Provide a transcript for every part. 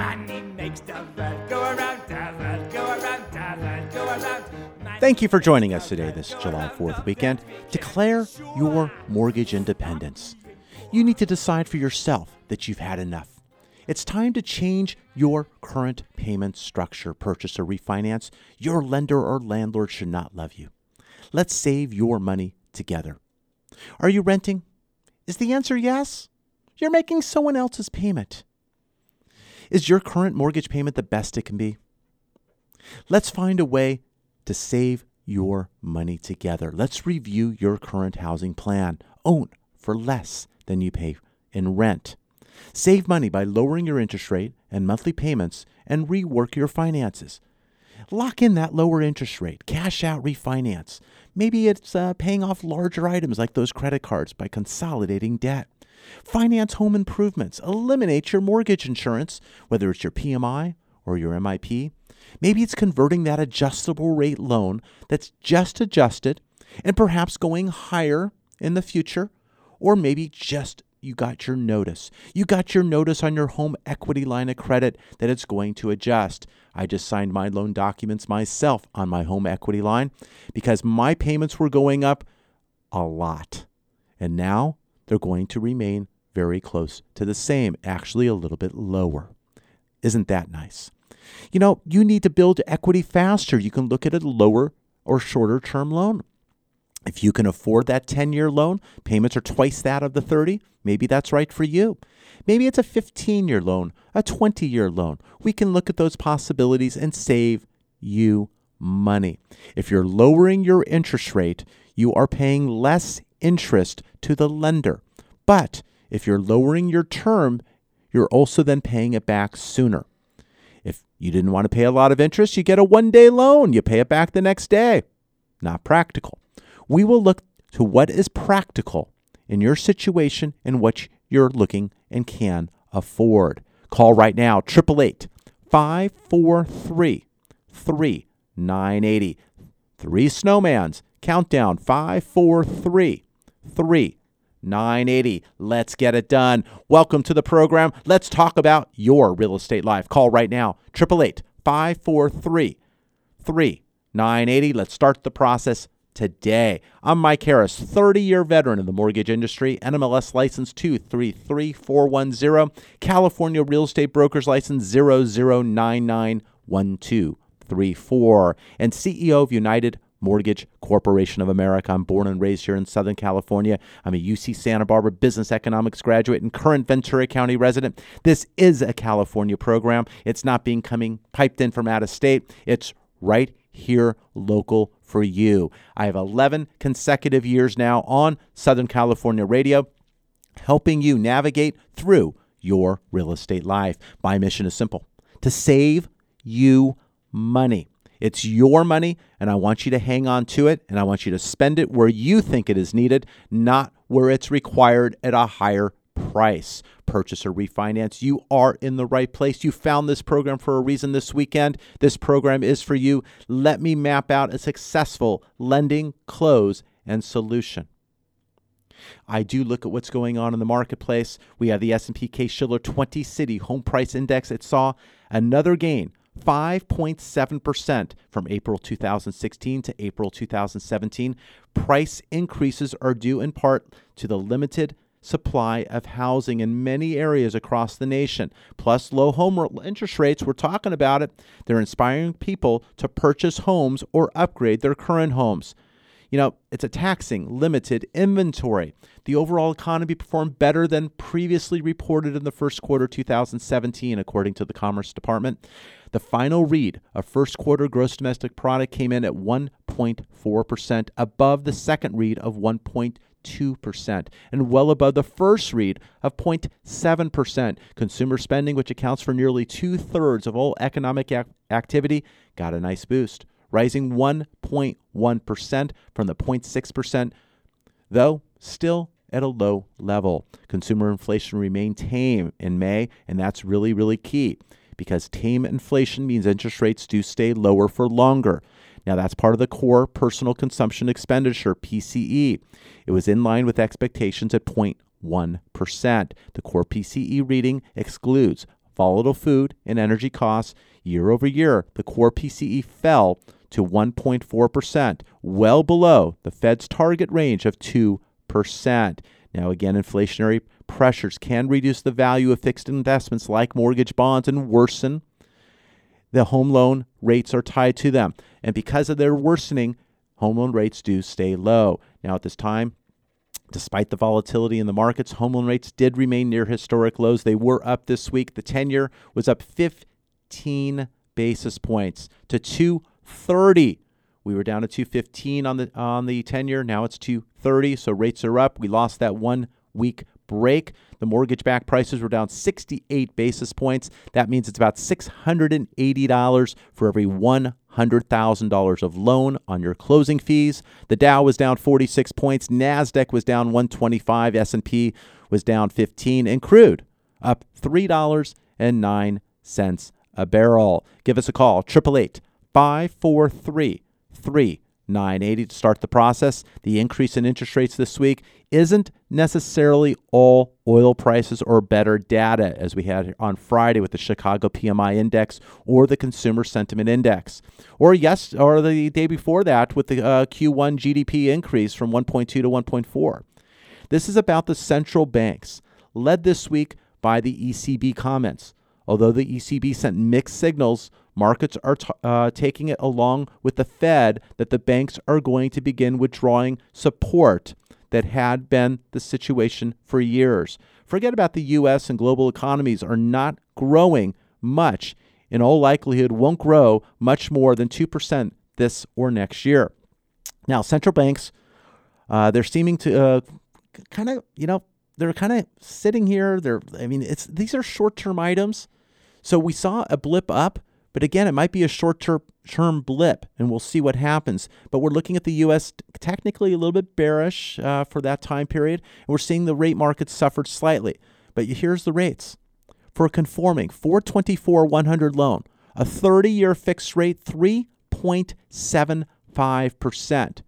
Money makes the world go around, the world go around, the world go around. Money Thank you for joining us today, this July 4th weekend. Declare your mortgage independence. You need to decide for yourself that you've had enough. It's time to change your current payment structure, purchase or refinance. Your lender or landlord should not love you. Let's save your money together. Are you renting? Is the answer yes? You're making someone else's payment. Is your current mortgage payment the best it can be? Let's find a way to save your money together. Let's review your current housing plan. Own for less than you pay in rent. Save money by lowering your interest rate and monthly payments and rework your finances. Lock in that lower interest rate, cash out refinance. Maybe it's uh, paying off larger items like those credit cards by consolidating debt. Finance home improvements. Eliminate your mortgage insurance, whether it's your PMI or your MIP. Maybe it's converting that adjustable rate loan that's just adjusted and perhaps going higher in the future, or maybe just you got your notice. You got your notice on your home equity line of credit that it's going to adjust. I just signed my loan documents myself on my home equity line because my payments were going up a lot. And now they're going to remain very close to the same, actually a little bit lower. Isn't that nice? You know, you need to build equity faster. You can look at a lower or shorter term loan. If you can afford that 10 year loan, payments are twice that of the 30, maybe that's right for you. Maybe it's a 15 year loan, a 20 year loan. We can look at those possibilities and save you money. If you're lowering your interest rate, you are paying less interest to the lender. But if you're lowering your term, you're also then paying it back sooner. If you didn't want to pay a lot of interest, you get a one day loan. You pay it back the next day. Not practical. We will look to what is practical in your situation and what you're looking and can afford. Call right now, 888 543 3980. Three snowmans. Countdown 543 3980. Let's get it done. Welcome to the program. Let's talk about your real estate life. Call right now, 888 543 3980. Let's start the process today. I'm Mike Harris, 30 year veteran in the mortgage industry, NMLS license 233410, California Real Estate Brokers license 00991234, and CEO of United Mortgage Corporation of America. I'm born and raised here in Southern California. I'm a UC Santa Barbara business economics graduate and current Ventura County resident. This is a California program. It's not being coming piped in from out of state. It's right here local for you. I have 11 consecutive years now on Southern California radio helping you navigate through your real estate life. My mission is simple to save you money. It's your money, and I want you to hang on to it, and I want you to spend it where you think it is needed, not where it's required at a higher price. Purchase or refinance, you are in the right place. You found this program for a reason this weekend. This program is for you. Let me map out a successful lending, close, and solution. I do look at what's going on in the marketplace. We have the S&P Case-Shiller 20 City Home Price Index. It saw another gain, 5.7% from April 2016 to April 2017. Price increases are due in part to the limited supply of housing in many areas across the nation. Plus, low home interest rates, we're talking about it. They're inspiring people to purchase homes or upgrade their current homes. You know, it's a taxing, limited inventory. The overall economy performed better than previously reported in the first quarter 2017, according to the Commerce Department. The final read of first quarter gross domestic product came in at 1.4%, above the second read of 1.2%, and well above the first read of 0.7%. Consumer spending, which accounts for nearly two thirds of all economic ac- activity, got a nice boost rising 1.1% from the 0.6%, though still at a low level. Consumer inflation remained tame in May, and that's really, really key because tame inflation means interest rates do stay lower for longer. Now, that's part of the core personal consumption expenditure, PCE. It was in line with expectations at 0.1%. The core PCE reading excludes volatile food and energy costs. Year over year, the core PCE fell to 1.4%, well below the Fed's target range of 2%. Now, again, inflationary pressures can reduce the value of fixed investments like mortgage bonds and worsen the home loan rates are tied to them. And because of their worsening, home loan rates do stay low. Now, at this time, Despite the volatility in the markets, home loan rates did remain near historic lows. They were up this week. The 10 year was up 15 basis points to 230. We were down to 215 on the on the 10 year. Now it's 230. So rates are up. We lost that one week break. The mortgage back prices were down 68 basis points. That means it's about $680 for every $100,000 of loan on your closing fees. The Dow was down 46 points, Nasdaq was down 125, S&P was down 15 and crude up $3.09 a barrel. Give us a call 888 543 3980 to start the process. The increase in interest rates this week isn't necessarily all oil prices or better data, as we had on Friday with the Chicago PMI index or the Consumer Sentiment Index, or yes, or the day before that with the uh, Q1 GDP increase from 1.2 to 1.4. This is about the central banks, led this week by the ECB comments. Although the ECB sent mixed signals, markets are t- uh, taking it along with the Fed that the banks are going to begin withdrawing support that had been the situation for years. Forget about the US and global economies are not growing much. In all likelihood, won't grow much more than 2% this or next year. Now, central banks, uh, they're seeming to uh, kind of, you know, they're kind of sitting here. They're, I mean, it's these are short-term items. So we saw a blip up, but again, it might be a short term blip, and we'll see what happens. But we're looking at the U.S. technically a little bit bearish uh, for that time period, and we're seeing the rate market suffered slightly. But here's the rates for conforming 424 100 loan, a 30 year fixed rate 3.75%.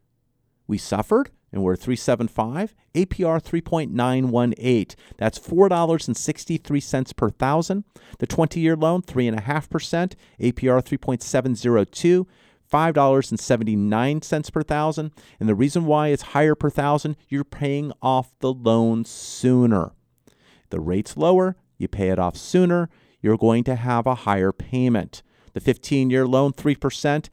We suffered and we're 375 APR 3.918 that's $4.63 per thousand. The 20-year loan 3.5% APR 3.702 $5.79 per thousand. And the reason why it's higher per thousand you're paying off the loan sooner. The rate's lower you pay it off sooner you're going to have a higher payment the 15 year loan, 3%,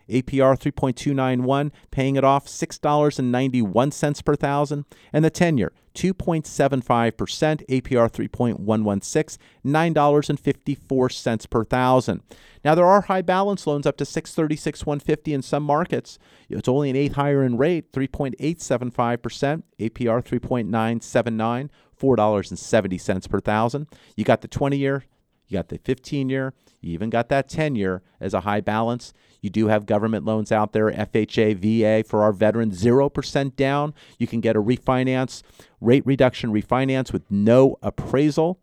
APR 3.291, paying it off $6.91 per thousand. And the 10 year, 2.75%, APR 3.116, $9.54 per thousand. Now, there are high balance loans up to 636 150 in some markets. It's only an eighth higher in rate, 3.875%, APR 3.979, $4.70 per thousand. You got the 20 year, you got the 15 year, you even got that 10 year as a high balance. You do have government loans out there, FHA, VA for our veterans, 0% down. You can get a refinance, rate reduction refinance with no appraisal.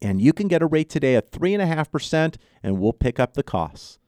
And you can get a rate today at 3.5%, and we'll pick up the costs.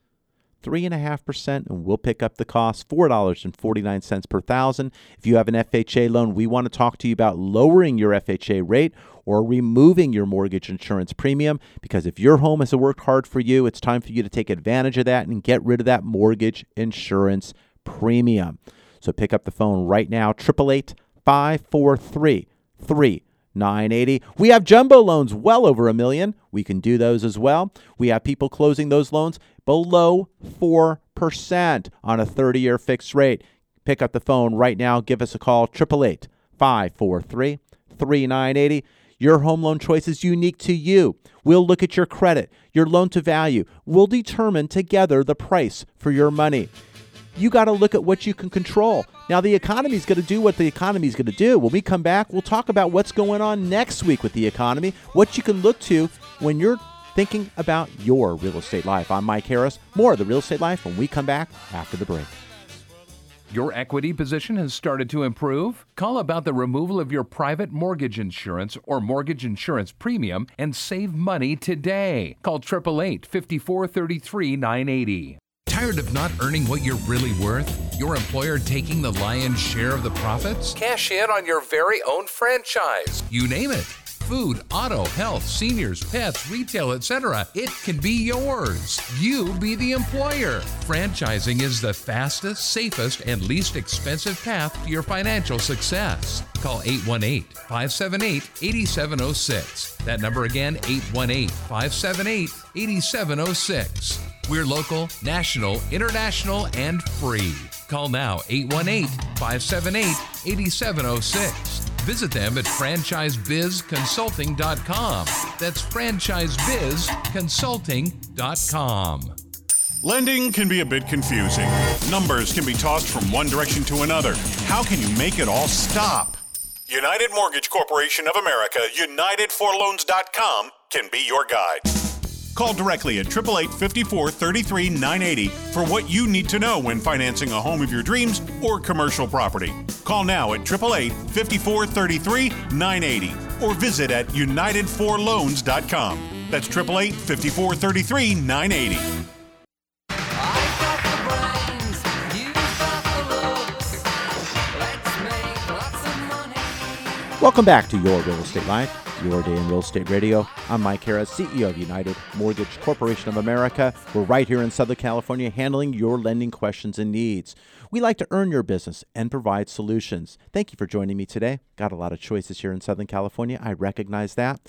3.5%, and we'll pick up the cost $4.49 per thousand. If you have an FHA loan, we want to talk to you about lowering your FHA rate or removing your mortgage insurance premium because if your home has worked hard for you, it's time for you to take advantage of that and get rid of that mortgage insurance premium. So pick up the phone right now, 888 543 980. We have jumbo loans well over a million. We can do those as well. We have people closing those loans below 4% on a 30 year fixed rate. Pick up the phone right now. Give us a call 888 543 3980. Your home loan choice is unique to you. We'll look at your credit, your loan to value. We'll determine together the price for your money. You got to look at what you can control. Now, the economy is going to do what the economy is going to do. When we come back, we'll talk about what's going on next week with the economy, what you can look to when you're thinking about your real estate life. I'm Mike Harris. More of the real estate life when we come back after the break. Your equity position has started to improve? Call about the removal of your private mortgage insurance or mortgage insurance premium and save money today. Call 888 5433 980. Tired of not earning what you're really worth? Your employer taking the lion's share of the profits? Cash in on your very own franchise. You name it food, auto, health, seniors, pets, retail, etc. It can be yours. You be the employer. Franchising is the fastest, safest, and least expensive path to your financial success. Call 818 578 8706. That number again, 818 578 8706. We're local, national, international, and free. Call now 818 578 8706. Visit them at franchisebizconsulting.com. That's franchisebizconsulting.com. Lending can be a bit confusing. Numbers can be tossed from one direction to another. How can you make it all stop? United Mortgage Corporation of America, United4Loans.com can be your guide. Call directly at 888 54 33 980 for what you need to know when financing a home of your dreams or commercial property. Call now at 888 54 33 980 or visit at United4Loans.com. That's 888 54 33 980. Welcome back to Your Real Estate Life, your day in real estate radio. I'm Mike Harris, CEO of United Mortgage Corporation of America. We're right here in Southern California handling your lending questions and needs. We like to earn your business and provide solutions. Thank you for joining me today. Got a lot of choices here in Southern California. I recognize that.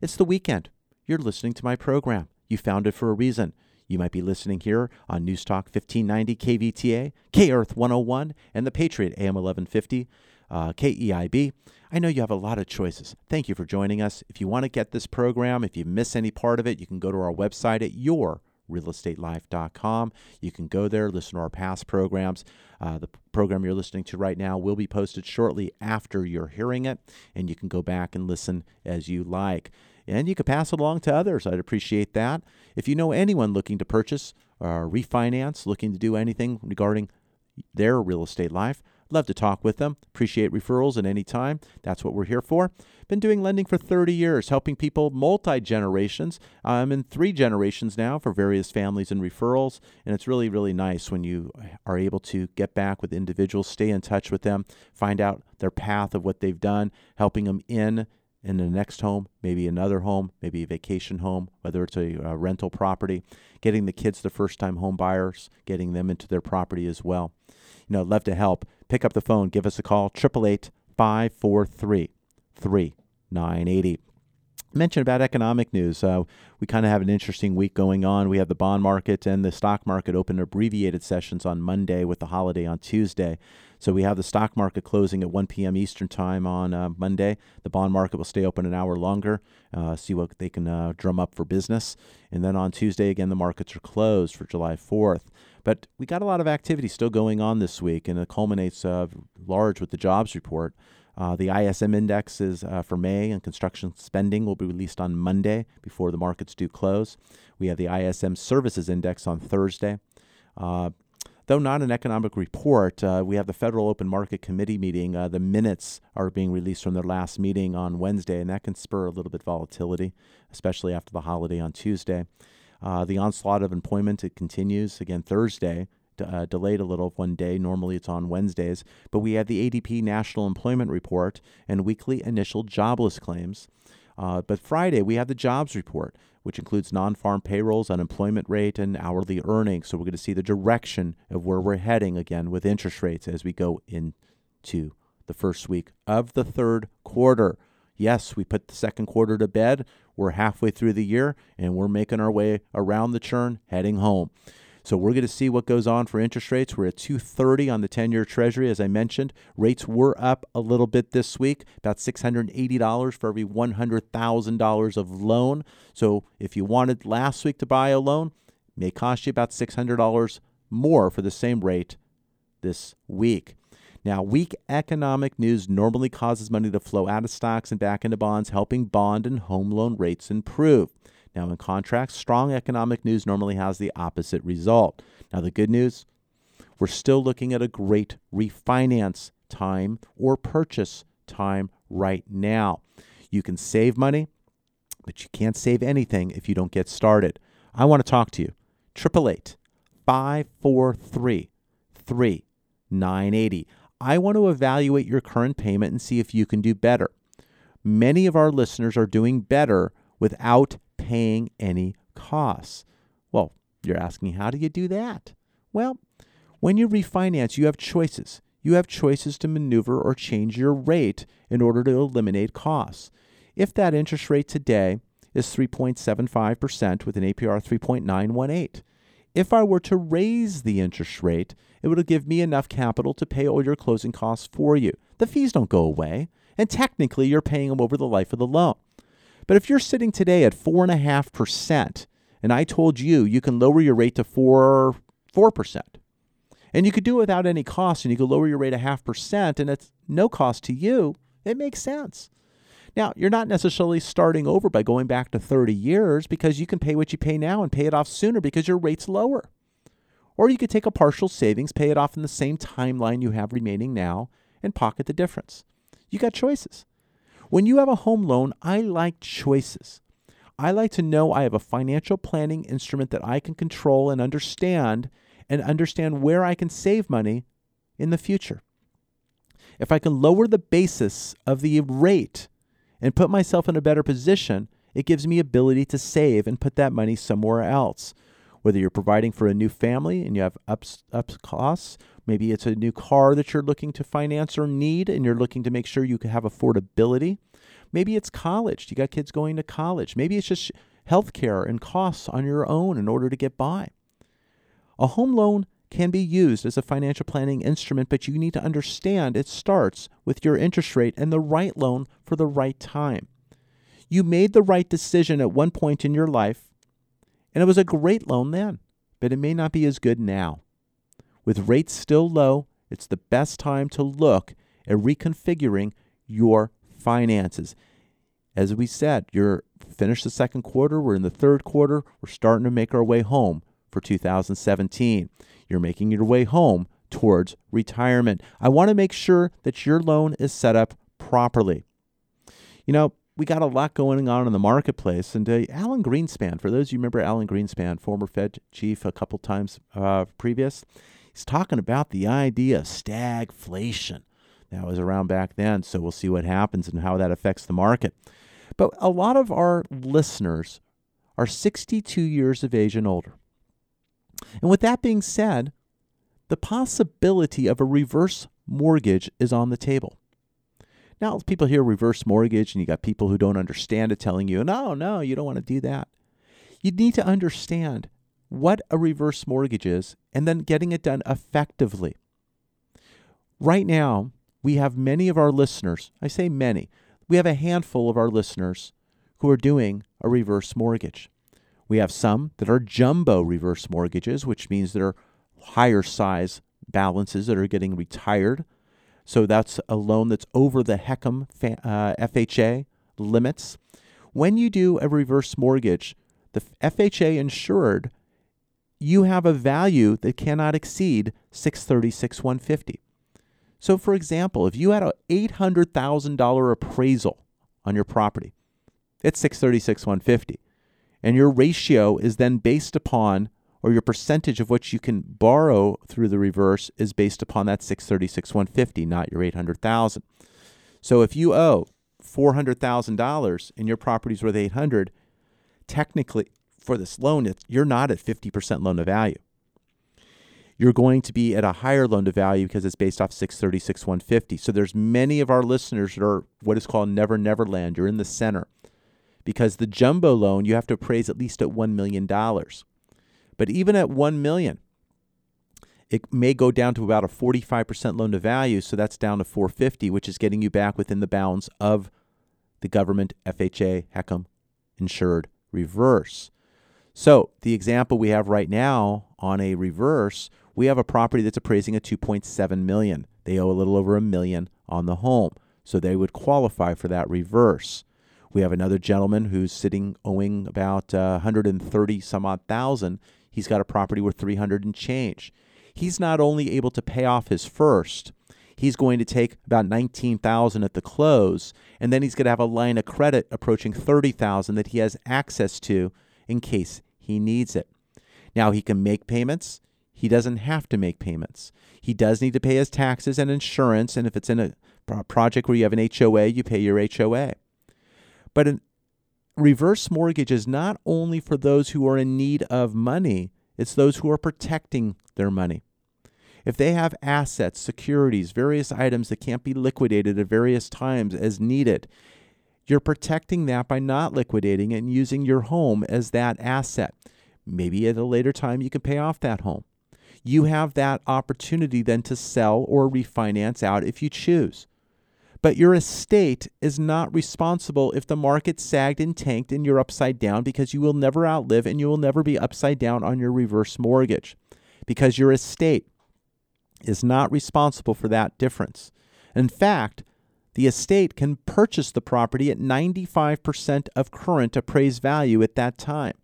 It's the weekend. You're listening to my program. You found it for a reason. You might be listening here on News Talk 1590 KVTA, K Earth 101, and the Patriot AM 1150, uh, KEIB. I know you have a lot of choices. Thank you for joining us. If you want to get this program, if you miss any part of it, you can go to our website at yourrealestatelife.com. You can go there, listen to our past programs. Uh, the program you're listening to right now will be posted shortly after you're hearing it, and you can go back and listen as you like. And you can pass it along to others. I'd appreciate that. If you know anyone looking to purchase or refinance, looking to do anything regarding their real estate life, Love to talk with them. Appreciate referrals at any time. That's what we're here for. Been doing lending for 30 years, helping people multi generations. I'm in three generations now for various families and referrals. And it's really, really nice when you are able to get back with individuals, stay in touch with them, find out their path of what they've done, helping them in in the next home, maybe another home, maybe a vacation home, whether it's a, a rental property, getting the kids the first time home buyers, getting them into their property as well. You know, love to help. Pick up the phone, give us a call, 888 543 3980 mention about economic news. Uh, we kind of have an interesting week going on. We have the bond market and the stock market open abbreviated sessions on Monday with the holiday on Tuesday. So we have the stock market closing at 1 p.m. Eastern Time on uh, Monday. The bond market will stay open an hour longer, uh, see what they can uh, drum up for business. And then on Tuesday, again, the markets are closed for July 4th. But we got a lot of activity still going on this week, and it culminates uh, large with the jobs report. Uh, the ISM index is uh, for May, and construction spending will be released on Monday before the markets do close. We have the ISM services index on Thursday. Uh, though not an economic report, uh, we have the Federal Open Market Committee meeting. Uh, the minutes are being released from their last meeting on Wednesday, and that can spur a little bit volatility, especially after the holiday on Tuesday. Uh, the onslaught of employment it continues again Thursday uh, delayed a little one day. Normally it's on Wednesdays. But we have the ADP National Employment Report and weekly initial jobless claims. Uh, but Friday, we have the jobs report, which includes non farm payrolls, unemployment rate, and hourly earnings. So we're going to see the direction of where we're heading again with interest rates as we go into the first week of the third quarter. Yes, we put the second quarter to bed. We're halfway through the year and we're making our way around the churn, heading home. So we're going to see what goes on for interest rates. We're at 230 on the 10-year treasury as I mentioned. Rates were up a little bit this week, about $680 for every $100,000 of loan. So if you wanted last week to buy a loan, may cost you about $600 more for the same rate this week. Now, weak economic news normally causes money to flow out of stocks and back into bonds, helping bond and home loan rates improve. Now, in contrast, strong economic news normally has the opposite result. Now, the good news we're still looking at a great refinance time or purchase time right now. You can save money, but you can't save anything if you don't get started. I want to talk to you. 888 543 3980. I want to evaluate your current payment and see if you can do better. Many of our listeners are doing better without paying any costs. Well, you're asking, how do you do that? Well, when you refinance, you have choices. You have choices to maneuver or change your rate in order to eliminate costs. If that interest rate today is 3.75% with an APR 3.918, if I were to raise the interest rate, it would give me enough capital to pay all your closing costs for you. The fees don't go away, and technically you're paying them over the life of the loan. But if you're sitting today at 4.5%, and I told you you can lower your rate to 4, 4%, and you could do it without any cost, and you could lower your rate a half percent, and it's no cost to you, it makes sense. Now, you're not necessarily starting over by going back to 30 years because you can pay what you pay now and pay it off sooner because your rate's lower. Or you could take a partial savings, pay it off in the same timeline you have remaining now, and pocket the difference. You got choices. When you have a home loan, I like choices. I like to know I have a financial planning instrument that I can control and understand and understand where I can save money in the future. If I can lower the basis of the rate and put myself in a better position, it gives me ability to save and put that money somewhere else. Whether you're providing for a new family and you have ups, ups costs, maybe it's a new car that you're looking to finance or need and you're looking to make sure you can have affordability. Maybe it's college. You got kids going to college. Maybe it's just healthcare and costs on your own in order to get by. A home loan can be used as a financial planning instrument, but you need to understand it starts with your interest rate and the right loan for the right time. You made the right decision at one point in your life, and it was a great loan then, but it may not be as good now. With rates still low, it's the best time to look at reconfiguring your finances. As we said, you're finished the second quarter, we're in the third quarter, we're starting to make our way home for 2017. You're making your way home towards retirement. I want to make sure that your loan is set up properly. You know, we got a lot going on in the marketplace. And uh, Alan Greenspan, for those of you remember Alan Greenspan, former Fed chief a couple times uh, previous, he's talking about the idea of stagflation. That was around back then, so we'll see what happens and how that affects the market. But a lot of our listeners are 62 years of age and older. And with that being said, the possibility of a reverse mortgage is on the table. Now, people hear reverse mortgage, and you got people who don't understand it telling you, no, no, you don't want to do that. You need to understand what a reverse mortgage is and then getting it done effectively. Right now, we have many of our listeners, I say many, we have a handful of our listeners who are doing a reverse mortgage. We have some that are jumbo reverse mortgages, which means they're higher size balances that are getting retired. So that's a loan that's over the HECM uh, FHA limits. When you do a reverse mortgage, the FHA insured, you have a value that cannot exceed 636 150. So for example, if you had an $800,000 appraisal on your property, it's 636 150 and your ratio is then based upon or your percentage of what you can borrow through the reverse is based upon that 636 150 not your 800,000 so if you owe $400,000 and your property's worth 800 technically for this loan you're not at 50% loan to value you're going to be at a higher loan to value because it's based off 636 150. So there's many of our listeners that are what is called never never land. You're in the center. Because the jumbo loan you have to appraise at least at 1 million dollars. But even at 1 million, it may go down to about a 45% loan to value, so that's down to 450, which is getting you back within the bounds of the government FHA HECM insured reverse. So, the example we have right now on a reverse, we have a property that's appraising at 2.7 million. They owe a little over a million on the home, so they would qualify for that reverse. We have another gentleman who's sitting owing about uh, 130 some odd thousand. He's got a property worth 300 and change. He's not only able to pay off his first, he's going to take about 19,000 at the close and then he's going to have a line of credit approaching 30,000 that he has access to in case he needs it. Now he can make payments. He doesn't have to make payments. He does need to pay his taxes and insurance and if it's in a project where you have an HOA, you pay your HOA. But a reverse mortgage is not only for those who are in need of money, it's those who are protecting their money. If they have assets, securities, various items that can't be liquidated at various times as needed, you're protecting that by not liquidating and using your home as that asset. Maybe at a later time you can pay off that home. You have that opportunity then to sell or refinance out if you choose. But your estate is not responsible if the market sagged and tanked and you're upside down because you will never outlive and you will never be upside down on your reverse mortgage because your estate is not responsible for that difference. In fact, the estate can purchase the property at 95% of current appraised value at that time.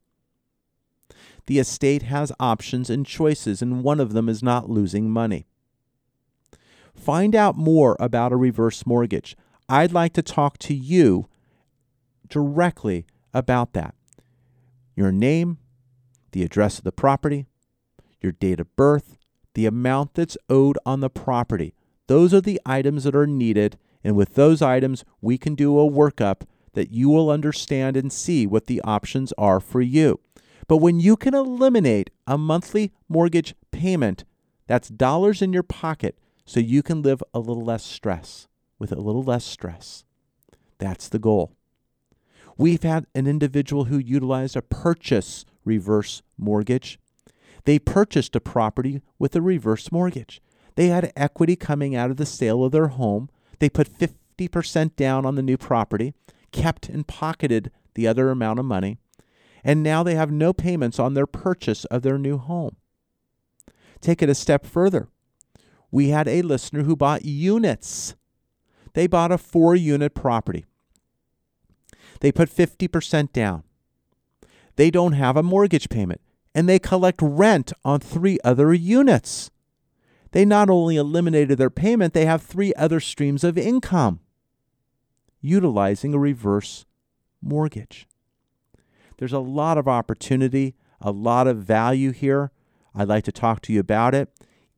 The estate has options and choices, and one of them is not losing money. Find out more about a reverse mortgage. I'd like to talk to you directly about that. Your name, the address of the property, your date of birth, the amount that's owed on the property. Those are the items that are needed, and with those items, we can do a workup that you will understand and see what the options are for you. But when you can eliminate a monthly mortgage payment, that's dollars in your pocket so you can live a little less stress with a little less stress. That's the goal. We've had an individual who utilized a purchase reverse mortgage. They purchased a property with a reverse mortgage. They had equity coming out of the sale of their home. They put 50% down on the new property, kept and pocketed the other amount of money, and now they have no payments on their purchase of their new home. Take it a step further we had a listener who bought units. They bought a four unit property. They put 50% down. They don't have a mortgage payment, and they collect rent on three other units. They not only eliminated their payment, they have three other streams of income utilizing a reverse mortgage. There's a lot of opportunity, a lot of value here. I'd like to talk to you about it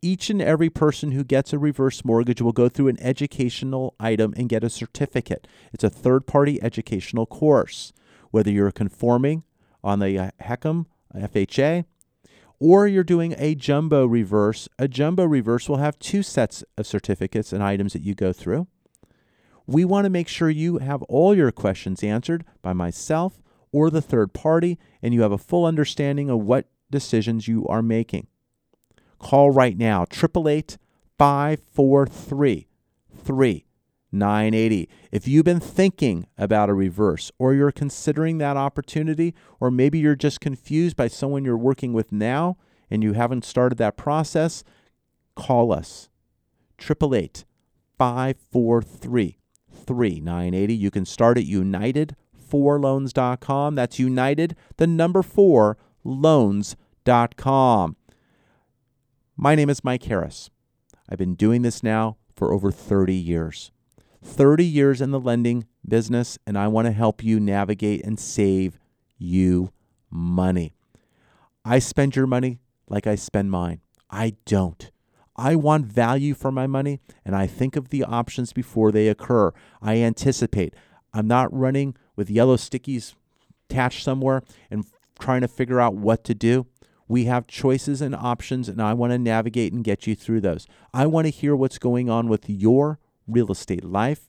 each and every person who gets a reverse mortgage will go through an educational item and get a certificate. It's a third party educational course. Whether you're conforming on the uh, HECM, uh, FHA, or you're doing a jumbo reverse, a jumbo reverse will have two sets of certificates and items that you go through. We want to make sure you have all your questions answered by myself or the third party, and you have a full understanding of what decisions you are making. Call right now, 888 543 3980. If you've been thinking about a reverse or you're considering that opportunity, or maybe you're just confused by someone you're working with now and you haven't started that process, call us. 888 543 3980. You can start at united4loans.com. That's united, the number four, loans.com. My name is Mike Harris. I've been doing this now for over 30 years. 30 years in the lending business, and I want to help you navigate and save you money. I spend your money like I spend mine. I don't. I want value for my money, and I think of the options before they occur. I anticipate. I'm not running with yellow stickies attached somewhere and trying to figure out what to do. We have choices and options, and I want to navigate and get you through those. I want to hear what's going on with your real estate life.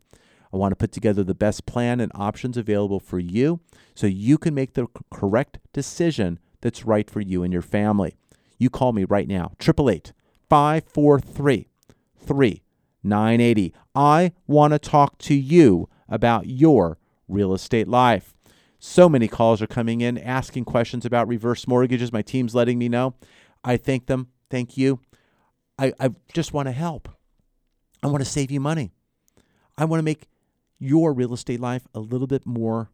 I want to put together the best plan and options available for you so you can make the correct decision that's right for you and your family. You call me right now, 888 543 3980. I want to talk to you about your real estate life. So many calls are coming in asking questions about reverse mortgages. My team's letting me know. I thank them. Thank you. I, I just want to help. I want to save you money. I want to make your real estate life a little bit more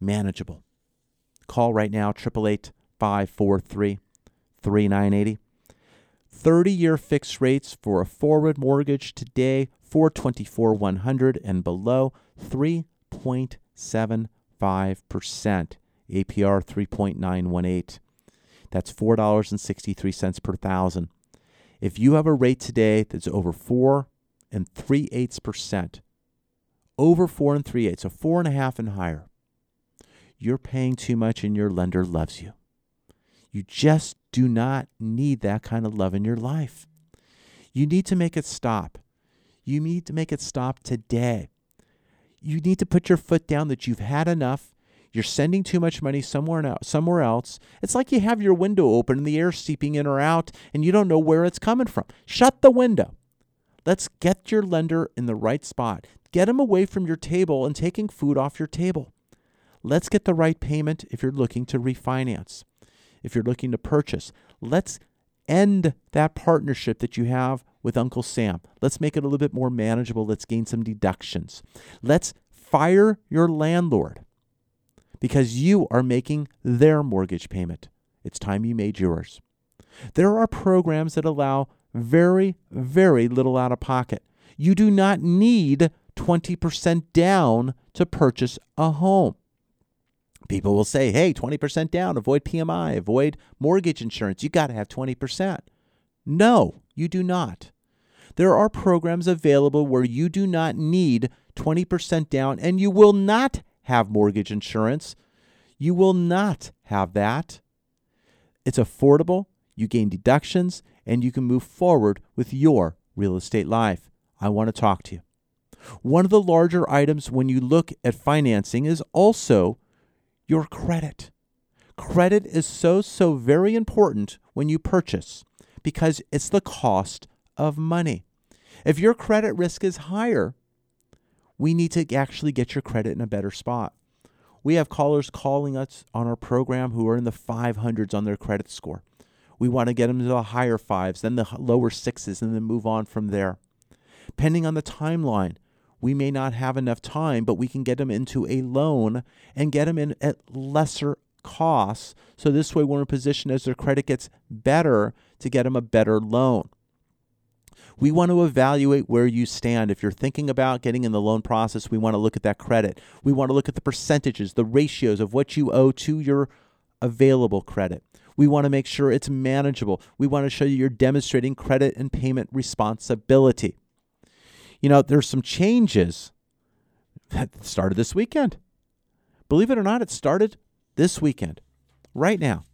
manageable. Call right now, 888 543 3980. 30 year fixed rates for a forward mortgage today, 424 100 and below, 3.75%. APR 3.918. That's $4.63 per thousand. If you have a rate today that's over 4 and 3 eighths percent, over 4 and 3 eighths, so 4.5 and higher, you're paying too much and your lender loves you. You just do not need that kind of love in your life. You need to make it stop. You need to make it stop today. You need to put your foot down that you've had enough. You're sending too much money somewhere else, somewhere else. It's like you have your window open and the air seeping in or out and you don't know where it's coming from. Shut the window. Let's get your lender in the right spot. Get him away from your table and taking food off your table. Let's get the right payment if you're looking to refinance if you're looking to purchase. Let's end that partnership that you have with Uncle Sam. Let's make it a little bit more manageable. Let's gain some deductions. Let's fire your landlord because you are making their mortgage payment. It's time you made yours. There are programs that allow very, very little out of pocket. You do not need 20% down to purchase a home. People will say, hey, 20% down, avoid PMI, avoid mortgage insurance. You got to have 20%. No, you do not. There are programs available where you do not need 20% down and you will not have mortgage insurance. You will not have that. It's affordable, you gain deductions, and you can move forward with your real estate life. I want to talk to you. One of the larger items when you look at financing is also your credit. Credit is so, so very important when you purchase because it's the cost of money. If your credit risk is higher, we need to actually get your credit in a better spot. We have callers calling us on our program who are in the 500s on their credit score. We want to get them to the higher fives, then the lower sixes, and then move on from there. Depending on the timeline, we may not have enough time, but we can get them into a loan and get them in at lesser costs. So this way, we're in a position as their credit gets better to get them a better loan. We want to evaluate where you stand. If you're thinking about getting in the loan process, we want to look at that credit. We want to look at the percentages, the ratios of what you owe to your available credit. We want to make sure it's manageable. We want to show you you're demonstrating credit and payment responsibility. You know, there's some changes that started this weekend. Believe it or not, it started this weekend, right now.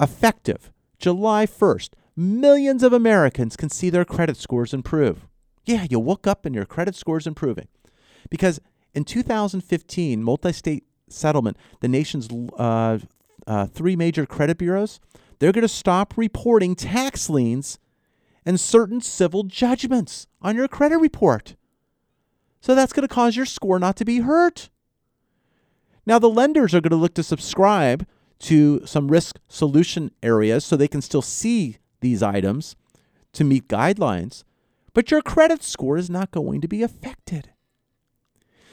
Effective July 1st, millions of Americans can see their credit scores improve. Yeah, you woke up and your credit scores improving. Because in 2015, multi state settlement, the nation's uh, uh, three major credit bureaus, they're going to stop reporting tax liens and certain civil judgments on your credit report. So that's going to cause your score not to be hurt. Now, the lenders are going to look to subscribe to some risk solution areas so they can still see these items to meet guidelines, but your credit score is not going to be affected.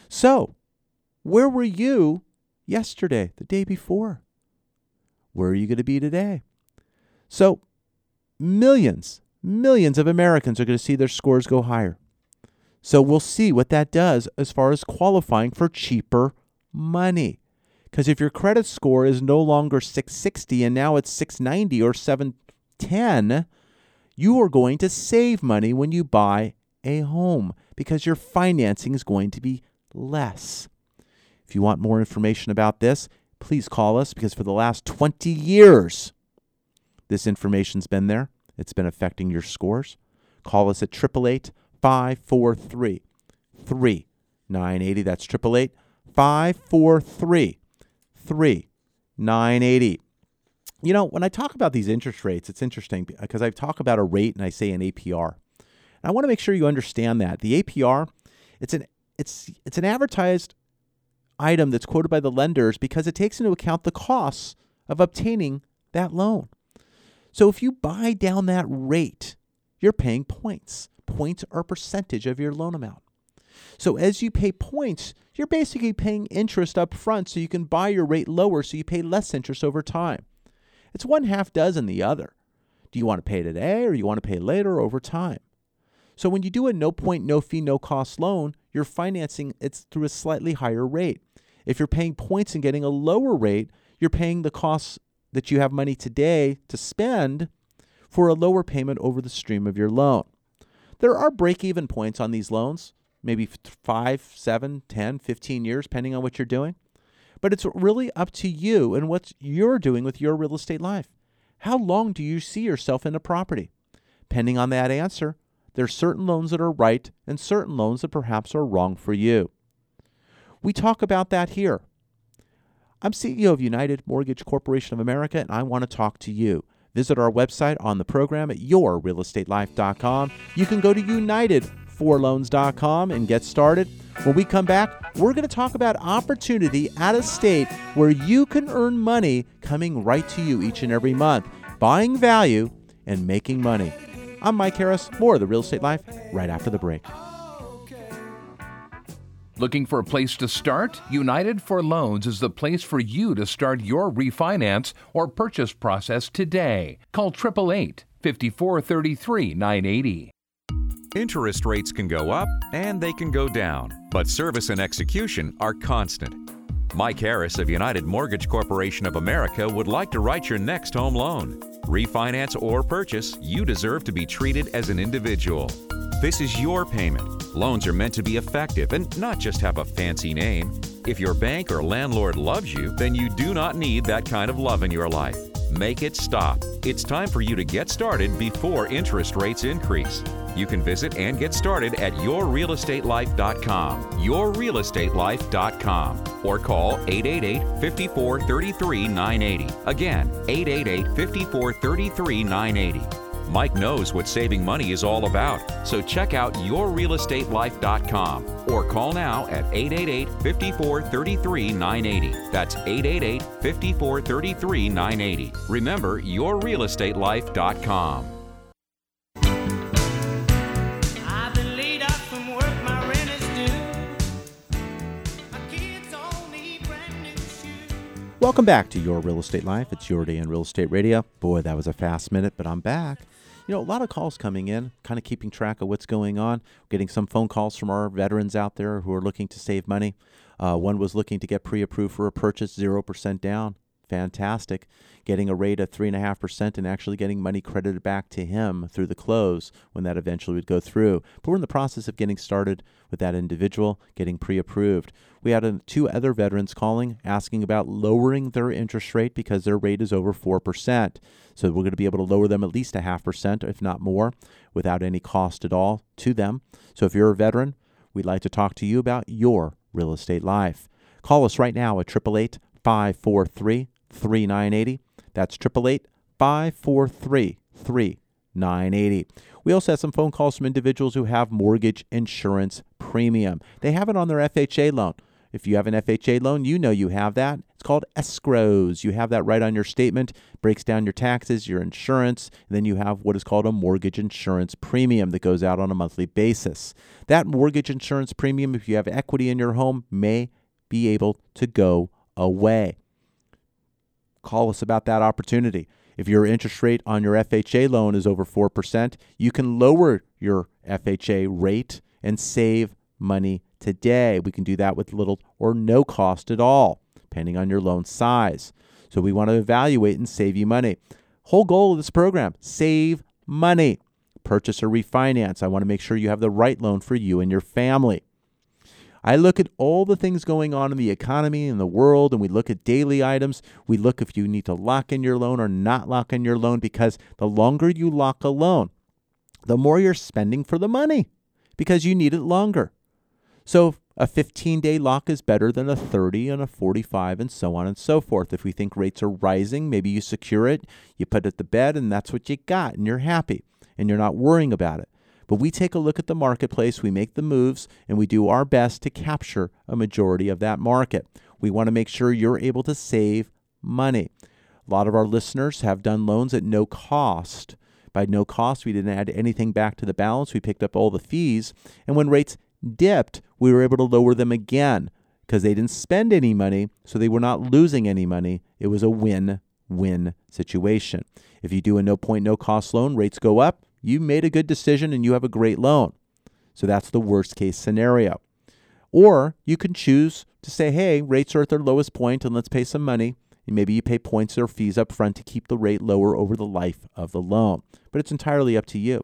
So, where were you yesterday, the day before? Where are you going to be today? So, millions millions of Americans are going to see their scores go higher. So we'll see what that does as far as qualifying for cheaper money. Because if your credit score is no longer 660 and now it's 690 or 710, you are going to save money when you buy a home because your financing is going to be less. If you want more information about this, please call us because for the last 20 years, this information's been there, it's been affecting your scores, call us at 888 543 3980. That's 888 543 3980. You know, when I talk about these interest rates, it's interesting because I talk about a rate and I say an APR. And I want to make sure you understand that. The APR, it's an it's it's an advertised item that's quoted by the lenders because it takes into account the costs of obtaining that loan. So if you buy down that rate, you're paying points. Points are a percentage of your loan amount. So as you pay points, you're basically paying interest up front so you can buy your rate lower so you pay less interest over time. It's one half dozen the other. Do you want to pay today or you want to pay later over time? So when you do a no point, no fee, no cost loan, you're financing it through a slightly higher rate. If you're paying points and getting a lower rate, you're paying the costs that you have money today to spend for a lower payment over the stream of your loan. There are break even points on these loans, maybe five, seven, 10, 15 years, depending on what you're doing. But it's really up to you and what you're doing with your real estate life. How long do you see yourself in a property? Depending on that answer, there are certain loans that are right and certain loans that perhaps are wrong for you. We talk about that here. I'm CEO of United Mortgage Corporation of America, and I want to talk to you. Visit our website on the program at yourrealestatelife.com. You can go to United4Loans.com and get started. When we come back, we're going to talk about opportunity out of state where you can earn money coming right to you each and every month, buying value and making money. I'm Mike Harris. More of the Real Estate Life right after the break. Looking for a place to start? United for Loans is the place for you to start your refinance or purchase process today. Call 888 5433 980. Interest rates can go up and they can go down, but service and execution are constant. Mike Harris of United Mortgage Corporation of America would like to write your next home loan. Refinance or purchase, you deserve to be treated as an individual. This is your payment. Loans are meant to be effective and not just have a fancy name. If your bank or landlord loves you, then you do not need that kind of love in your life. Make it stop. It's time for you to get started before interest rates increase. You can visit and get started at yourrealestatelife.com, yourrealestatelife.com, or call 888-5433-980. Again, 888-5433-980. Mike knows what saving money is all about, so check out yourrealestatelife.com or call now at 888 54 33 980. That's 888 54 33 980. Remember, yourrealestatelife.com. Welcome back to Your Real Estate Life. It's your day in real estate radio. Boy, that was a fast minute, but I'm back. You know, a lot of calls coming in, kind of keeping track of what's going on. Getting some phone calls from our veterans out there who are looking to save money. Uh, one was looking to get pre approved for a purchase, 0% down. Fantastic. Getting a rate of 3.5% and actually getting money credited back to him through the close when that eventually would go through. But we're in the process of getting started with that individual, getting pre approved. We had uh, two other veterans calling asking about lowering their interest rate because their rate is over 4%. So we're going to be able to lower them at least a half percent, if not more, without any cost at all to them. So if you're a veteran, we'd like to talk to you about your real estate life. Call us right now at 888 543 3980. That's 888 543 3980. We also have some phone calls from individuals who have mortgage insurance premium. They have it on their FHA loan. If you have an FHA loan, you know you have that. It's called escrows. You have that right on your statement, breaks down your taxes, your insurance, and then you have what is called a mortgage insurance premium that goes out on a monthly basis. That mortgage insurance premium, if you have equity in your home, may be able to go away. Call us about that opportunity. If your interest rate on your FHA loan is over 4%, you can lower your FHA rate and save money today. We can do that with little or no cost at all, depending on your loan size. So we want to evaluate and save you money. Whole goal of this program, save money. Purchase or refinance. I want to make sure you have the right loan for you and your family. I look at all the things going on in the economy and the world, and we look at daily items. We look if you need to lock in your loan or not lock in your loan because the longer you lock a loan, the more you're spending for the money because you need it longer. So a 15 day lock is better than a 30 and a 45 and so on and so forth. If we think rates are rising, maybe you secure it, you put it to bed, and that's what you got, and you're happy and you're not worrying about it. But we take a look at the marketplace, we make the moves, and we do our best to capture a majority of that market. We want to make sure you're able to save money. A lot of our listeners have done loans at no cost. By no cost, we didn't add anything back to the balance. We picked up all the fees. And when rates dipped, we were able to lower them again because they didn't spend any money, so they were not losing any money. It was a win win situation. If you do a no point, no cost loan, rates go up, you made a good decision and you have a great loan. So that's the worst case scenario. Or you can choose to say, hey, rates are at their lowest point and let's pay some money. And maybe you pay points or fees up front to keep the rate lower over the life of the loan. But it's entirely up to you.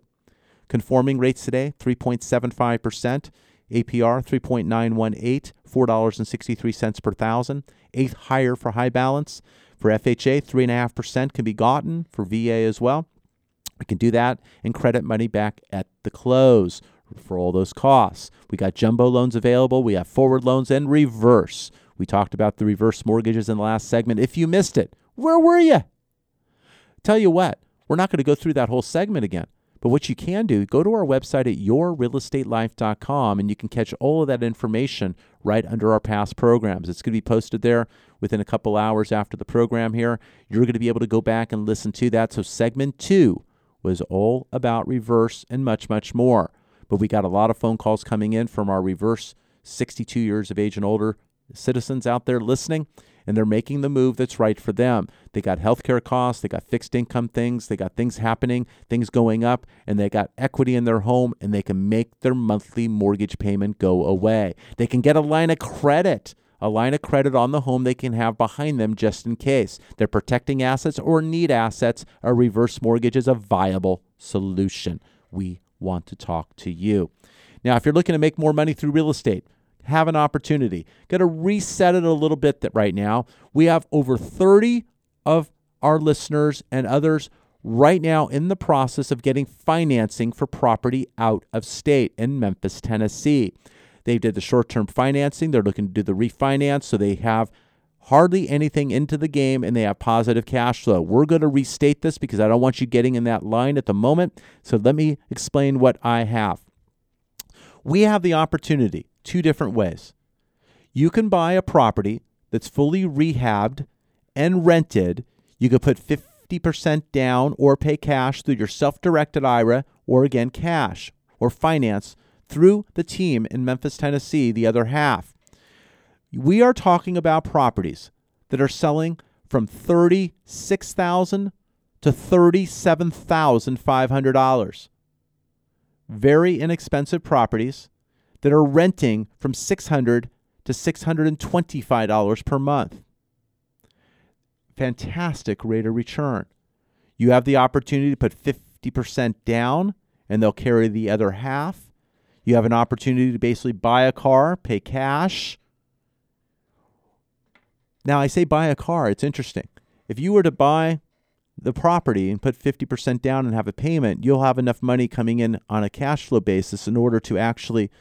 Conforming rates today, 3.75%. APR 3.918, $4.63 per thousand, eighth higher for high balance. For FHA, 3.5% can be gotten for VA as well. We can do that and credit money back at the close for all those costs. We got jumbo loans available, we have forward loans and reverse. We talked about the reverse mortgages in the last segment. If you missed it, where were you? Tell you what, we're not going to go through that whole segment again. But what you can do, go to our website at yourrealestatelife.com and you can catch all of that information right under our past programs. It's going to be posted there within a couple hours after the program here. You're going to be able to go back and listen to that. So, segment two was all about reverse and much, much more. But we got a lot of phone calls coming in from our reverse 62 years of age and older citizens out there listening and they're making the move that's right for them. They got healthcare costs, they got fixed income things, they got things happening, things going up, and they got equity in their home, and they can make their monthly mortgage payment go away. They can get a line of credit. A line of credit on the home they can have behind them just in case. They're protecting assets or need assets. A reverse mortgage is a viable solution. We want to talk to you. Now, if you're looking to make more money through real estate, have an opportunity. Got to reset it a little bit that right now. We have over 30 of our listeners and others right now in the process of getting financing for property out of state in Memphis, Tennessee. They did the short term financing, they're looking to do the refinance, so they have hardly anything into the game and they have positive cash flow. We're going to restate this because I don't want you getting in that line at the moment. So let me explain what I have. We have the opportunity two different ways. You can buy a property that's fully rehabbed and rented. You could put 50% down or pay cash through your self directed IRA or again cash or finance through the team in Memphis, Tennessee, the other half. We are talking about properties that are selling from 36,000 to $37,500. Very inexpensive properties that are renting from 600 to $625 per month. Fantastic rate of return. You have the opportunity to put 50% down and they'll carry the other half. You have an opportunity to basically buy a car, pay cash. Now, I say buy a car, it's interesting. If you were to buy the property and put 50% down and have a payment, you'll have enough money coming in on a cash flow basis in order to actually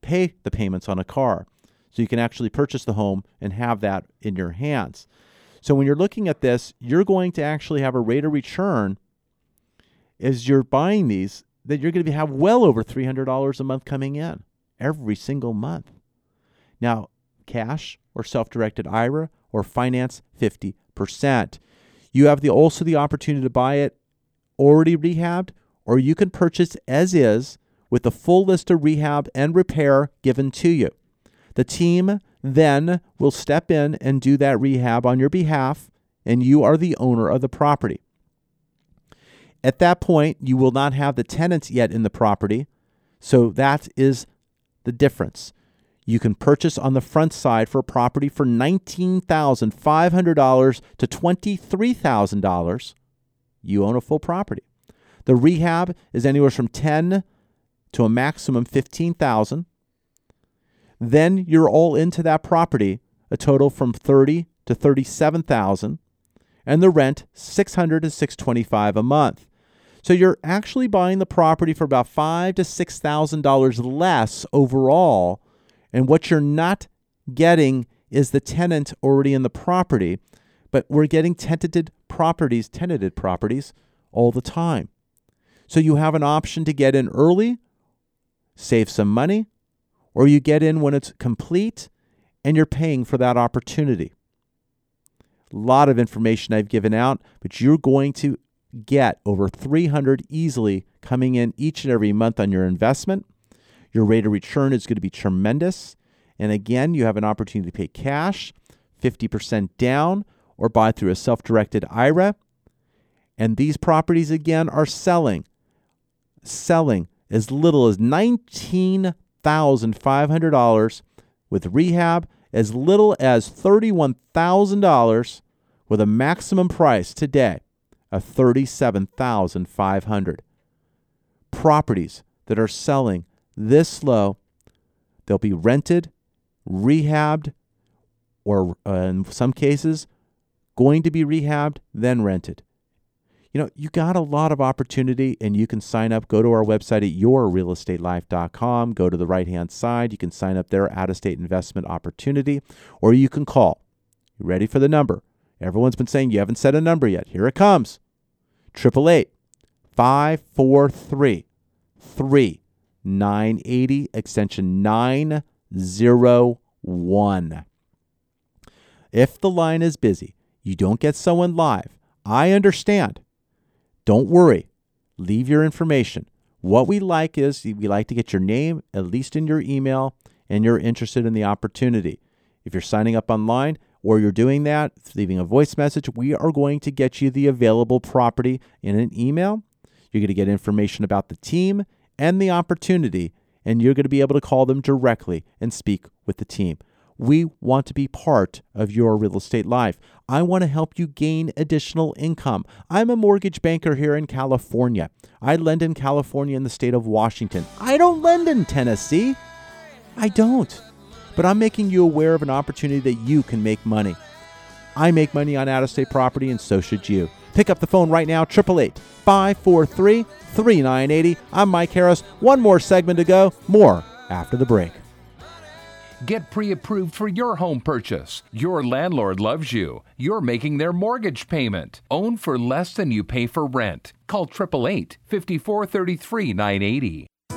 pay the payments on a car. So you can actually purchase the home and have that in your hands. So when you're looking at this, you're going to actually have a rate of return as you're buying these that you're going to have well over $300 a month coming in every single month. Now, cash or self-directed IRA or finance 50%. You have the also the opportunity to buy it already rehabbed or you can purchase as is with the full list of rehab and repair given to you. The team then will step in and do that rehab on your behalf, and you are the owner of the property. At that point, you will not have the tenants yet in the property, so that is the difference. You can purchase on the front side for a property for $19,500 to $23,000. You own a full property. The rehab is anywhere from 10 to a maximum 15,000. Then you're all into that property, a total from 30 to 37,000 and the rent 600 to 625 a month. So you're actually buying the property for about 5 to 6,000 dollars less overall, and what you're not getting is the tenant already in the property, but we're getting tenanted properties, tenanted properties all the time. So you have an option to get in early, save some money, or you get in when it's complete and you're paying for that opportunity. A lot of information I've given out, but you're going to get over 300 easily coming in each and every month on your investment. Your rate of return is going to be tremendous. And again, you have an opportunity to pay cash, 50% down, or buy through a self directed IRA. And these properties, again, are selling, selling as little as $19,500 with rehab, as little as $31,000 with a maximum price today of $37,500. Properties that are selling this low, they'll be rented, rehabbed, or uh, in some cases, going to be rehabbed, then rented. You know, you got a lot of opportunity and you can sign up. Go to our website at yourrealestatelife.com. Go to the right hand side. You can sign up there, out of state investment opportunity, or you can call. You ready for the number? Everyone's been saying you haven't said a number yet. Here it comes 888 543 3980, extension 901. If the line is busy, you don't get someone live, I understand. Don't worry. Leave your information. What we like is we like to get your name, at least in your email, and you're interested in the opportunity. If you're signing up online or you're doing that, leaving a voice message, we are going to get you the available property in an email. You're going to get information about the team and the opportunity, and you're going to be able to call them directly and speak with the team. We want to be part of your real estate life. I want to help you gain additional income. I'm a mortgage banker here in California. I lend in California in the state of Washington. I don't lend in Tennessee. I don't. But I'm making you aware of an opportunity that you can make money. I make money on out of state property, and so should you. Pick up the phone right now, 888 543 3980. I'm Mike Harris. One more segment to go. More after the break. Get pre approved for your home purchase. Your landlord loves you. You're making their mortgage payment. Own for less than you pay for rent. Call 888 5433 980.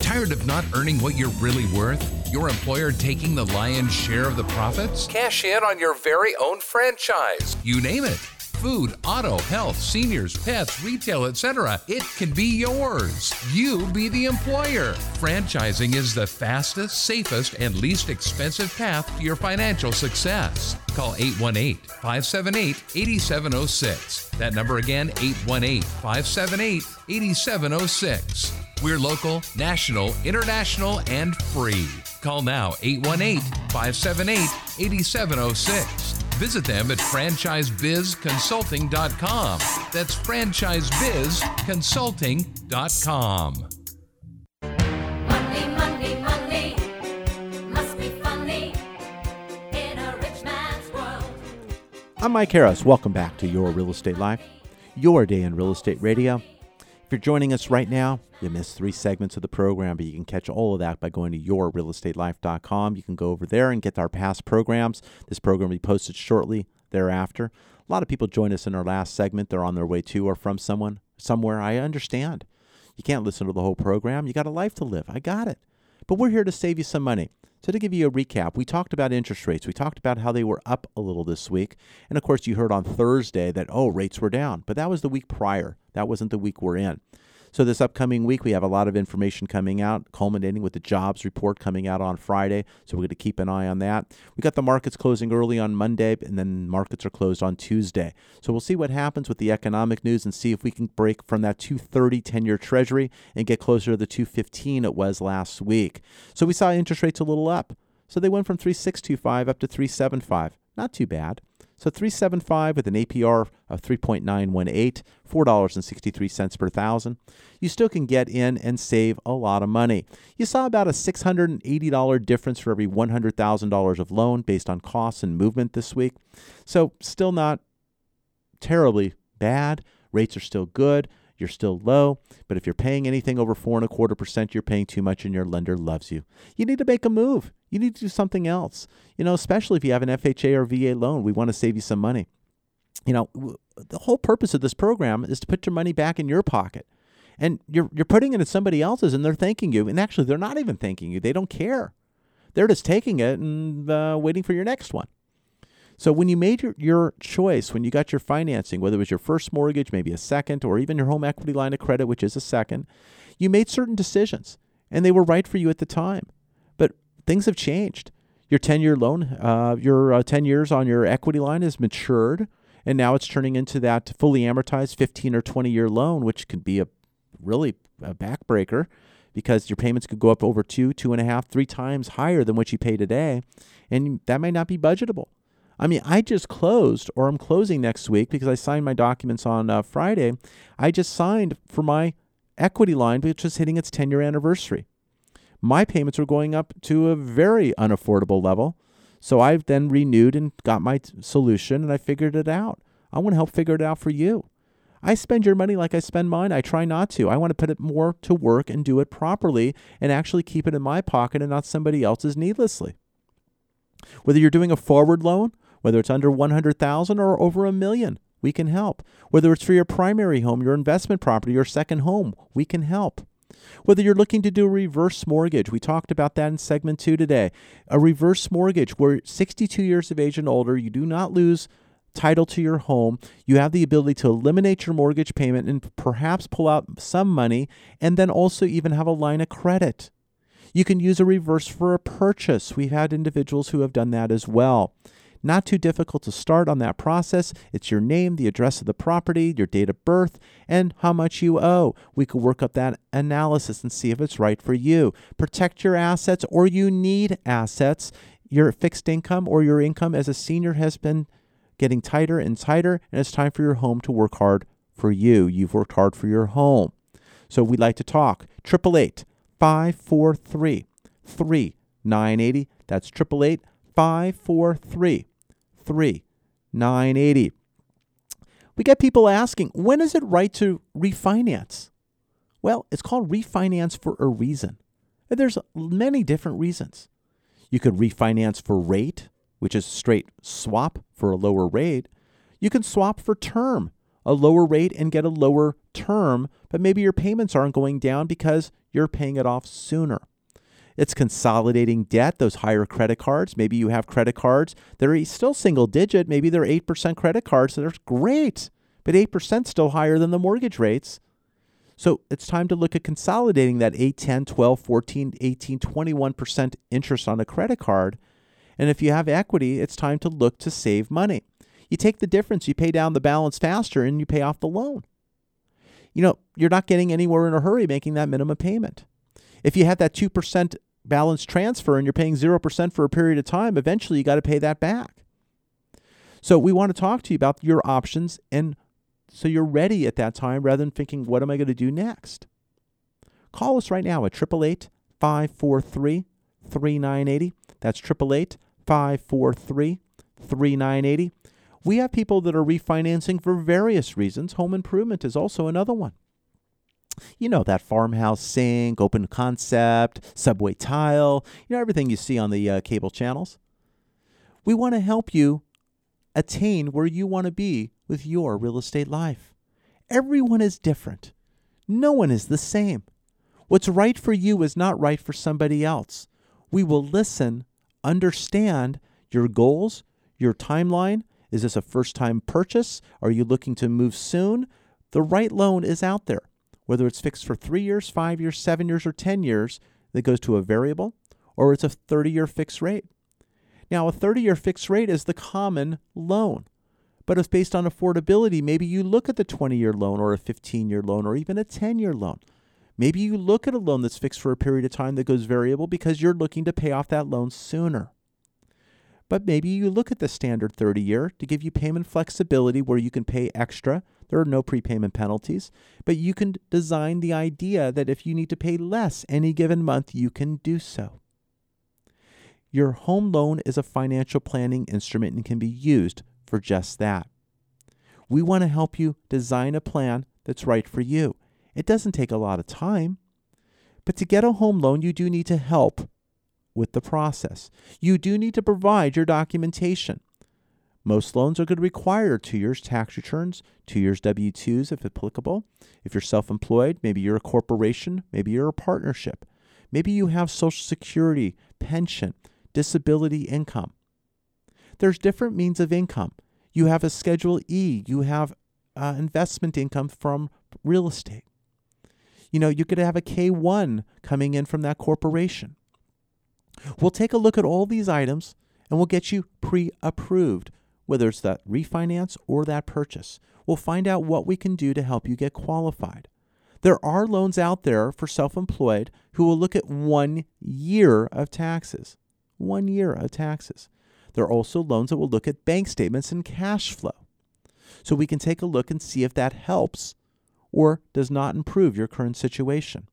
Tired of not earning what you're really worth? Your employer taking the lion's share of the profits? Cash in on your very own franchise. You name it. Food, auto, health, seniors, pets, retail, etc. It can be yours. You be the employer. Franchising is the fastest, safest, and least expensive path to your financial success. Call 818 578 8706. That number again, 818 578 8706. We're local, national, international, and free. Call now 818 578 8706. Visit them at franchisebizconsulting.com. That's franchisebizconsulting.com. Money, money, money must be funny in a rich man's world. I'm Mike Harris. Welcome back to Your Real Estate Life, your day in real estate radio. If you're joining us right now, you missed three segments of the program, but you can catch all of that by going to yourrealestatelife.com. You can go over there and get our past programs. This program will be posted shortly thereafter. A lot of people join us in our last segment. They're on their way to or from someone somewhere. I understand. You can't listen to the whole program. You got a life to live. I got it. But we're here to save you some money. So, to give you a recap, we talked about interest rates. We talked about how they were up a little this week. And of course, you heard on Thursday that, oh, rates were down. But that was the week prior. That wasn't the week we're in. So, this upcoming week, we have a lot of information coming out, culminating with the jobs report coming out on Friday. So, we're going to keep an eye on that. We got the markets closing early on Monday, and then markets are closed on Tuesday. So, we'll see what happens with the economic news and see if we can break from that 230 10 year treasury and get closer to the 215 it was last week. So, we saw interest rates a little up. So, they went from 3625 up to 375. Not too bad. So 375 with an APR of 3.918, $4.63 per thousand. You still can get in and save a lot of money. You saw about a $680 difference for every $100,000 of loan based on costs and movement this week. So still not terribly bad. Rates are still good. You're still low, but if you're paying anything over four and a quarter percent, you're paying too much and your lender loves you. You need to make a move. You need to do something else. You know, especially if you have an FHA or VA loan, we want to save you some money. You know, the whole purpose of this program is to put your money back in your pocket. And you're you're putting it in somebody else's and they're thanking you. And actually they're not even thanking you. They don't care. They're just taking it and uh, waiting for your next one. So when you made your, your choice, when you got your financing, whether it was your first mortgage, maybe a second, or even your home equity line of credit, which is a second, you made certain decisions and they were right for you at the time. But things have changed. Your 10 year loan, uh, your uh, 10 years on your equity line has matured and now it's turning into that fully amortized 15 or 20 year loan, which could be a really a backbreaker because your payments could go up over two, two and a half, three times higher than what you pay today. And that might not be budgetable. I mean, I just closed, or I'm closing next week because I signed my documents on uh, Friday. I just signed for my equity line, which is hitting its 10 year anniversary. My payments are going up to a very unaffordable level. So I've then renewed and got my t- solution and I figured it out. I want to help figure it out for you. I spend your money like I spend mine. I try not to. I want to put it more to work and do it properly and actually keep it in my pocket and not somebody else's needlessly. Whether you're doing a forward loan whether it's under 100,000 or over a million, we can help. Whether it's for your primary home, your investment property, your second home, we can help. Whether you're looking to do a reverse mortgage, we talked about that in segment 2 today. A reverse mortgage where 62 years of age and older, you do not lose title to your home, you have the ability to eliminate your mortgage payment and perhaps pull out some money and then also even have a line of credit. You can use a reverse for a purchase. We've had individuals who have done that as well. Not too difficult to start on that process. It's your name, the address of the property, your date of birth, and how much you owe. We could work up that analysis and see if it's right for you. Protect your assets or you need assets. Your fixed income or your income as a senior has been getting tighter and tighter, and it's time for your home to work hard for you. You've worked hard for your home. So we'd like to talk. 888 543 3980. That's 888 543 3980. We get people asking, when is it right to refinance? Well, it's called refinance for a reason. And there's many different reasons. You could refinance for rate, which is straight swap for a lower rate. You can swap for term, a lower rate and get a lower term, but maybe your payments aren't going down because you're paying it off sooner. It's consolidating debt, those higher credit cards. Maybe you have credit cards that are still single digit. Maybe they're 8% credit cards that are great, but 8% still higher than the mortgage rates. So it's time to look at consolidating that 8, 10, 12, 14, 18, 21% interest on a credit card. And if you have equity, it's time to look to save money. You take the difference, you pay down the balance faster, and you pay off the loan. You know, you're not getting anywhere in a hurry making that minimum payment. If you have that 2% balance transfer and you're paying 0% for a period of time, eventually you got to pay that back. So we want to talk to you about your options and so you're ready at that time rather than thinking, what am I going to do next? Call us right now at 888 543 3980. That's 888 543 3980. We have people that are refinancing for various reasons. Home improvement is also another one you know, that farmhouse sink, open concept, subway tile, you know, everything you see on the uh, cable channels. We want to help you attain where you want to be with your real estate life. Everyone is different, no one is the same. What's right for you is not right for somebody else. We will listen, understand your goals, your timeline. Is this a first time purchase? Are you looking to move soon? The right loan is out there. Whether it's fixed for three years, five years, seven years, or 10 years, that goes to a variable, or it's a 30 year fixed rate. Now, a 30 year fixed rate is the common loan, but it's based on affordability. Maybe you look at the 20 year loan, or a 15 year loan, or even a 10 year loan. Maybe you look at a loan that's fixed for a period of time that goes variable because you're looking to pay off that loan sooner. But maybe you look at the standard 30 year to give you payment flexibility where you can pay extra. There are no prepayment penalties, but you can design the idea that if you need to pay less any given month, you can do so. Your home loan is a financial planning instrument and can be used for just that. We want to help you design a plan that's right for you. It doesn't take a lot of time, but to get a home loan, you do need to help with the process. You do need to provide your documentation. Most loans are going to require two years tax returns, two years W 2s if applicable. If you're self employed, maybe you're a corporation, maybe you're a partnership. Maybe you have Social Security, pension, disability income. There's different means of income. You have a Schedule E, you have uh, investment income from real estate. You know, you could have a K1 coming in from that corporation. We'll take a look at all these items and we'll get you pre approved, whether it's that refinance or that purchase. We'll find out what we can do to help you get qualified. There are loans out there for self employed who will look at one year of taxes. One year of taxes. There are also loans that will look at bank statements and cash flow. So we can take a look and see if that helps or does not improve your current situation.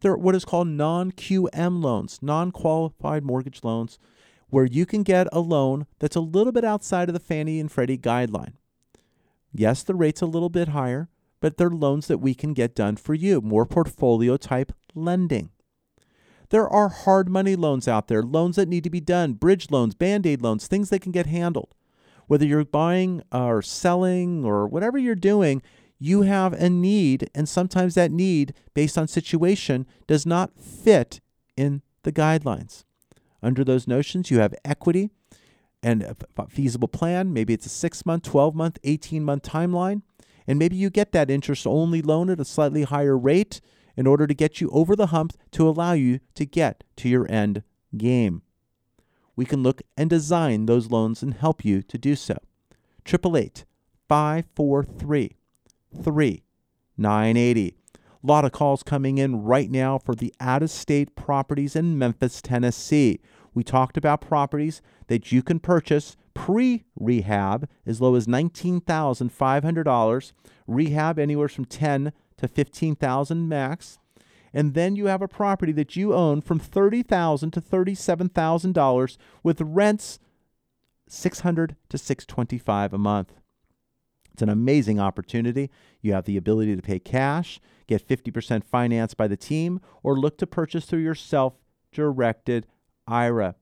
There are what is called non QM loans, non qualified mortgage loans, where you can get a loan that's a little bit outside of the Fannie and Freddie guideline. Yes, the rate's a little bit higher, but they're loans that we can get done for you, more portfolio type lending. There are hard money loans out there, loans that need to be done, bridge loans, band aid loans, things that can get handled. Whether you're buying or selling or whatever you're doing, you have a need, and sometimes that need, based on situation, does not fit in the guidelines. Under those notions, you have equity and a feasible plan. Maybe it's a six month, 12 month, 18 month timeline. And maybe you get that interest only loan at a slightly higher rate in order to get you over the hump to allow you to get to your end game. We can look and design those loans and help you to do so. 888 543 3980. A lot of calls coming in right now for the out of state properties in Memphis, Tennessee. We talked about properties that you can purchase pre rehab as low as $19,500, rehab anywhere from 10 to 15,000 max. And then you have a property that you own from 30,000 to $37,000 with rents 600 to 625 a month. It's an amazing opportunity. You have the ability to pay cash, get 50% financed by the team, or look to purchase through your self directed IRA.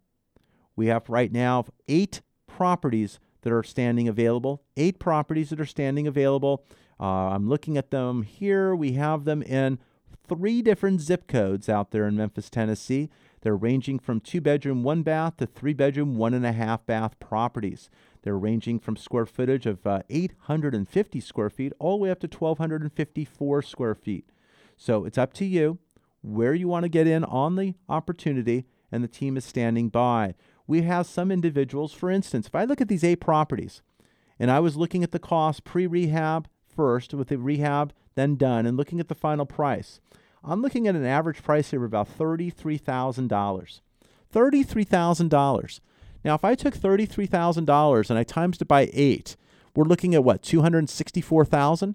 We have right now eight properties that are standing available. Eight properties that are standing available. Uh, I'm looking at them here. We have them in three different zip codes out there in Memphis, Tennessee. They're ranging from two bedroom, one bath to three bedroom, one and a half bath properties. They're ranging from square footage of uh, 850 square feet all the way up to 1,254 square feet. So it's up to you where you want to get in on the opportunity, and the team is standing by. We have some individuals, for instance, if I look at these eight properties, and I was looking at the cost pre rehab first with the rehab then done, and looking at the final price, I'm looking at an average price here of about $33,000. $33,000. Now, if I took $33,000 and I times it by eight, we're looking at what, 264,000?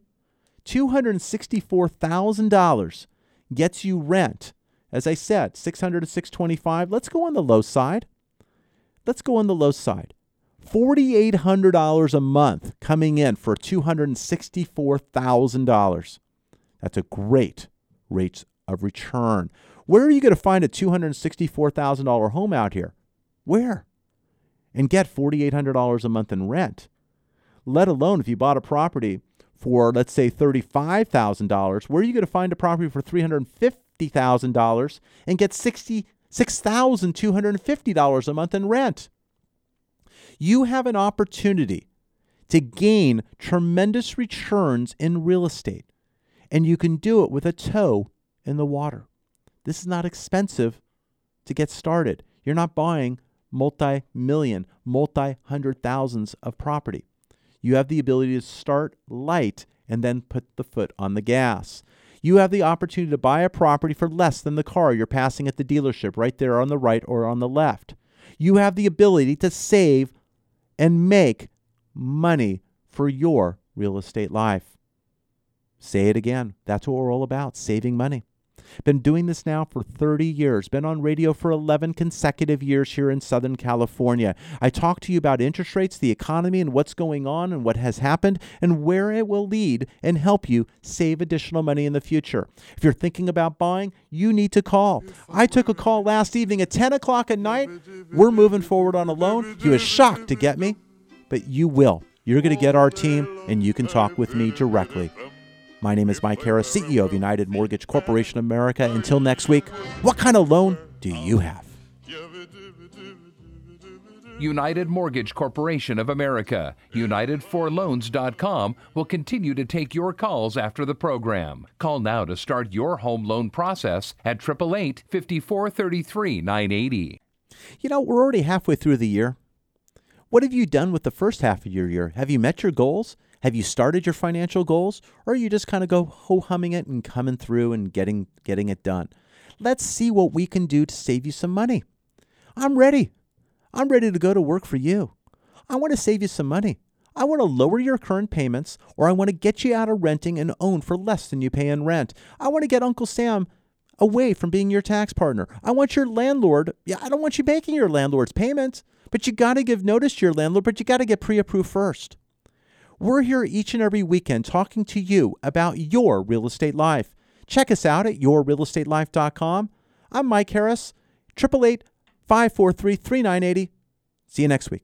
$264,000 gets you rent. As I said, 600 to 625. Let's go on the low side. Let's go on the low side. $4,800 a month coming in for $264,000. That's a great rate of return. Where are you going to find a $264,000 home out here? Where? And get $4,800 a month in rent. Let alone if you bought a property for, let's say, $35,000, where are you going to find a property for $350,000 and get $66,250 a month in rent? You have an opportunity to gain tremendous returns in real estate. and you can do it with a toe in the water. This is not expensive to get started. You're not buying multi million, multi hundred thousands of property. You have the ability to start light and then put the foot on the gas. You have the opportunity to buy a property for less than the car you're passing at the dealership, right there on the right or on the left. You have the ability to save and make money for your real estate life. Say it again. That's what we're all about saving money. Been doing this now for 30 years. Been on radio for 11 consecutive years here in Southern California. I talk to you about interest rates, the economy, and what's going on and what has happened and where it will lead and help you save additional money in the future. If you're thinking about buying, you need to call. I took a call last evening at 10 o'clock at night. We're moving forward on a loan. He was shocked to get me, but you will. You're going to get our team, and you can talk with me directly. My name is Mike Harris, CEO of United Mortgage Corporation of America. Until next week, what kind of loan do you have? United Mortgage Corporation of America, United4Loans.com will continue to take your calls after the program. Call now to start your home loan process at 888 5433 980. You know, we're already halfway through the year. What have you done with the first half of your year? Have you met your goals? Have you started your financial goals? Or are you just kind of go ho humming it and coming through and getting getting it done? Let's see what we can do to save you some money. I'm ready. I'm ready to go to work for you. I want to save you some money. I want to lower your current payments, or I want to get you out of renting and own for less than you pay in rent. I want to get Uncle Sam away from being your tax partner. I want your landlord, yeah, I don't want you making your landlord's payments, but you got to give notice to your landlord, but you got to get pre approved first. We're here each and every weekend talking to you about your real estate life. Check us out at yourrealestatelife.com. I'm Mike Harris, 888 543 3980. See you next week.